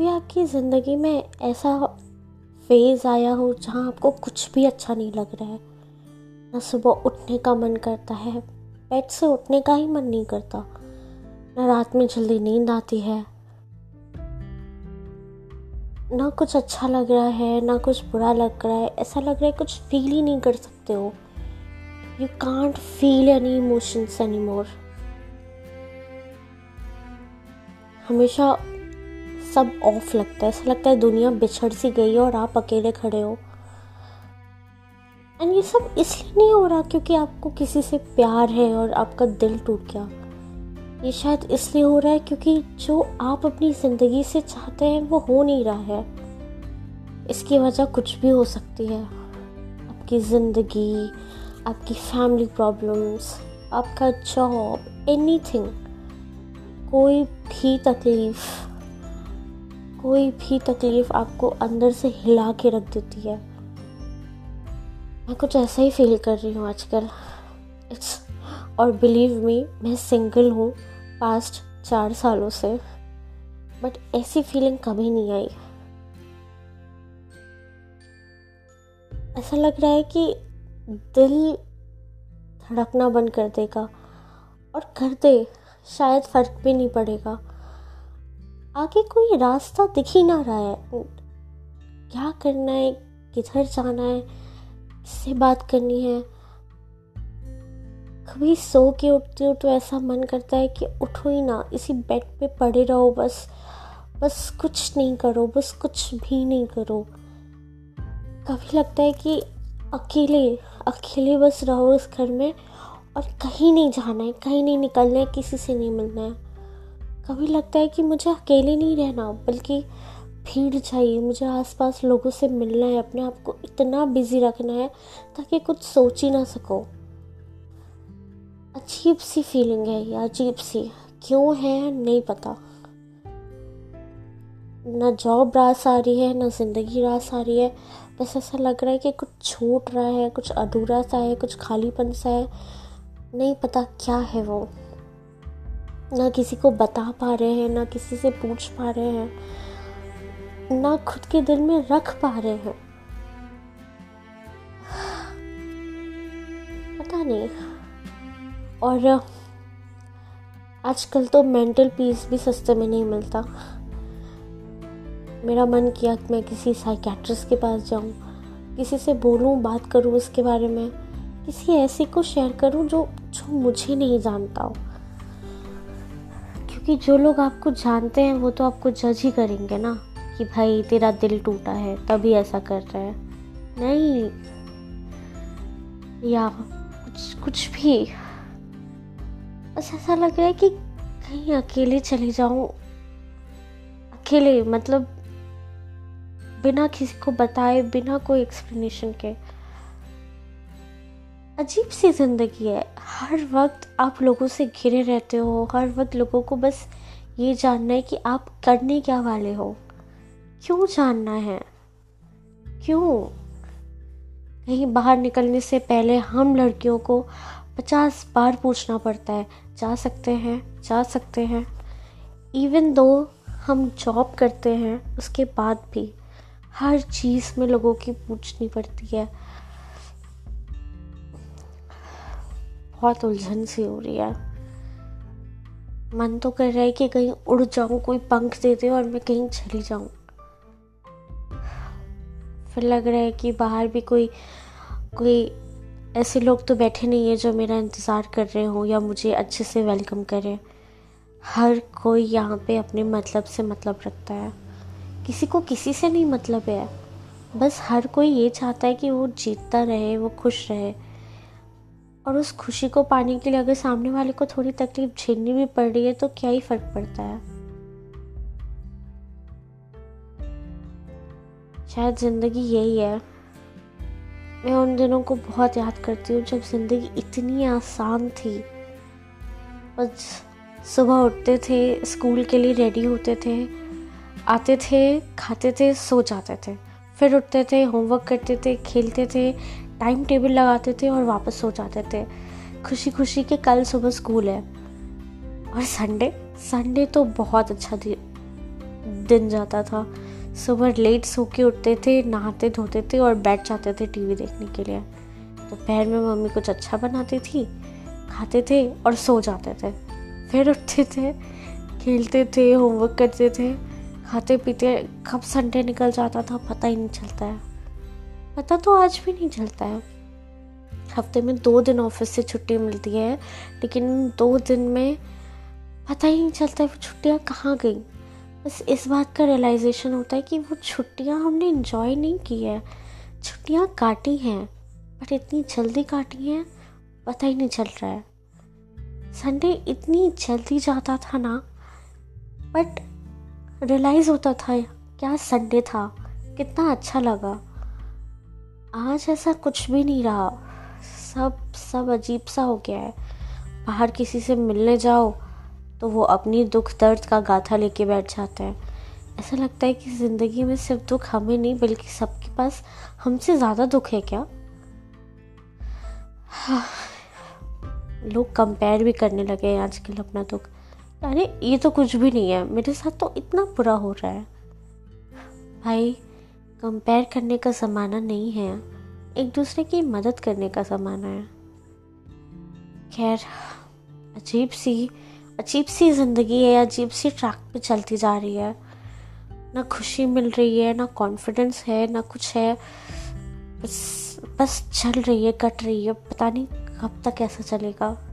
कभी आपकी ज़िंदगी में ऐसा फ़ेज़ आया हो जहाँ आपको कुछ भी अच्छा नहीं लग रहा है। ना सुबह उठने का मन करता है बेड से उठने का ही मन नहीं करता। ना रात में जल्दी नींद आती है। ना कुछ अच्छा लग रहा है, ना कुछ बुरा लग रहा है, ऐसा लग रहा है कुछ फील ही नहीं कर सकते हो। You can't feel any emotions anymore हमेशा सब ऑफ़ लगता है। ऐसा लगता है दुनिया बिछड़ सी गई है और आप अकेले खड़े हो। एंड ये सब इसलिए नहीं हो रहा क्योंकि आपको किसी से प्यार है और आपका दिल टूट गया। ये शायद इसलिए हो रहा है क्योंकि जो आप अपनी ज़िंदगी से चाहते हैं, वो हो नहीं रहा है। इसकी वजह कुछ भी हो सकती है। आपकी ज़िंदगी, आपकी फैमिली प्रॉब्लम्स आपका जॉब एनीथिंग कोई भी तकलीफ़ कोई भी तकलीफ़ आपको अंदर से हिला के रख देती है। मैं कुछ ऐसा ही फील कर रही हूँ आजकल। इट्स और बिलीव मी मैं सिंगल हूँ पास्ट चार सालों से। बट ऐसी फीलिंग कभी नहीं आई। ऐसा लग रहा है कि दिल धड़कना बंद कर देगा। और कर दे, शायद फ़र्क भी नहीं पड़ेगा। आगे कोई रास्ता दिख ही ना रहा है। क्या करना है? किधर जाना है? किससे बात करनी है? कभी सो के उठती हूँ तो ऐसा मन करता है कि उठो ही ना, इसी बेड पे पड़े रहो बस। बस कुछ नहीं करो, बस कुछ भी नहीं करो। कभी लगता है कि अकेले अकेले बस रहो इस घर में और कहीं नहीं जाना है, कहीं नहीं निकलना है, किसी से नहीं मिलना है। कभी लगता है कि मुझे अकेले नहीं रहना, बल्कि भीड़ चाहिए। मुझे आसपास लोगों से मिलना है, अपने आप को इतना बिज़ी रखना है ताकि कुछ सोच ही ना सको। अजीब सी फीलिंग है ये, अजीब सी। क्यों है, नहीं पता। ना जॉब रास आ रही है, ना ज़िंदगी रास आ रही है। बस ऐसा लग रहा है कि कुछ छूट रहा है, कुछ अधूरा सा है, कुछ खालीपन सा है। नहीं पता क्या है वो। ना किसी को बता पा रहे हैं, ना किसी से पूछ पा रहे हैं, ना खुद के दिल में रख पा रहे हैं। पता नहीं। और आजकल तो मेंटल पीस भी सस्ते में नहीं मिलता। मेरा मन किया कि मैं किसी साइकेट्रिस्ट के पास जाऊँ, किसी से बोलूँ, बात करूँ उसके बारे में, किसी ऐसे को शेयर करूँ जो जो मुझे नहीं जानता हो। क्योंकि जो लोग आपको जानते हैं, वो तो आपको जज ही करेंगे ना, कि भाई तेरा दिल टूटा है, तभी ऐसा कर रहा है। नहीं। या कुछ कुछ भी। बस ऐसा लग रहा है कि कहीं अकेले चले जाऊँ। अकेले मतलब बिना किसी को बताए, बिना कोई एक्सप्लेनेशन के। अजीब सी ज़िंदगी है। हर वक्त आप लोगों से घिरे रहते हो, हर वक्त लोगों को बस ये जानना है कि आप करने क्या वाले हो। क्यों जानना है? क्यों? कहीं बाहर निकलने से पहले हम लड़कियों को पचास बार पूछना पड़ता है, जा सकते हैं, जा सकते हैं। इवन दो हम जॉब करते हैं, उसके बाद भी हर चीज़ में लोगों की पूछनी पड़ती है। बहुत उलझन सी हो रही है। मन तो कर रहा है कि कहीं उड़ जाऊँ, कोई पंख दे दे और मैं कहीं चली जाऊँ। फिर लग रहा है कि बाहर भी कोई कोई ऐसे लोग तो बैठे नहीं है जो मेरा इंतज़ार कर रहे हो या मुझे अच्छे से वेलकम करें। हर कोई यहाँ पे अपने मतलब से मतलब रखता है। किसी को किसी से नहीं मतलब है। बस हर कोई ये चाहता है कि वो जीतता रहे, वो खुश रहे। और उस खुशी को पाने के लिए अगर सामने वाले को थोड़ी तकलीफ़ झेलनी भी पड़ रही है तो क्या ही फ़र्क पड़ता है? शायद ज़िंदगी यही है। मैं उन दिनों को बहुत याद करती हूँ जब ज़िंदगी इतनी आसान थी। बस सुबह उठते थे, स्कूल के लिए रेडी होते थे, आते थे, खाते थे, सो जाते थे। फिर उठते थे, होमवर्क करते थे, खेलते थे टाइम टेबल लगाते थे और वापस सो जाते थे। खुशी खुशी के कल सुबह स्कूल है। और संडे संडे तो बहुत अच्छा दिन जाता था। सुबह लेट सो के उठते थे, नहाते धोते थे और बैठ जाते थे टीवी देखने के लिए। दोपहर तो में मम्मी कुछ अच्छा बनाती थी, खाते थे और सो जाते थे। फिर उठते थे, खेलते थे होमवर्क करते थे खाते पीते कब संडे निकल जाता था पता ही नहीं चलता है। पता तो आज भी नहीं चलता है। हफ़्ते में दो दिन ऑफ़िस से छुट्टी मिलती है, लेकिन दो दिन में पता ही नहीं चलता है वो छुट्टियाँ कहाँ गई। बस इस बात का रियलाइजेशन होता है कि वो छुट्टियाँ हमने इन्जॉय नहीं की है। छुट्टियाँ काटी हैं बट इतनी जल्दी काटी हैं, पता ही नहीं चल रहा है। संडे इतनी जल्दी जाता था ना बट रियलाइज़ होता था क्या संडे था, कितना अच्छा लगा। आज ऐसा कुछ भी नहीं रहा। सब सब अजीब सा हो गया है। बाहर किसी से मिलने जाओ तो वो अपनी दुख दर्द का गाथा लेके बैठ जाते हैं। ऐसा लगता है कि ज़िंदगी में सिर्फ़ दुख हमें नहीं, बल्कि सबके पास हमसे ज़्यादा दुख है क्या? लोग कंपेयर भी करने लगे हैं आजकल अपना दुख। अरे, ये तो कुछ भी नहीं है। मेरे साथ तो इतना बुरा हो रहा है। भाई कंपेयर करने का ज़माना नहीं है, एक दूसरे की मदद करने का ज़माना है। खैर, अजीब सी अजीब सी ज़िंदगी है, अजीब सी ट्रैक पे चलती जा रही है। ना खुशी मिल रही है, ना कॉन्फिडेंस है, ना कुछ है। बस बस चल रही है, कट रही है, पता नहीं कब तक ऐसा चलेगा।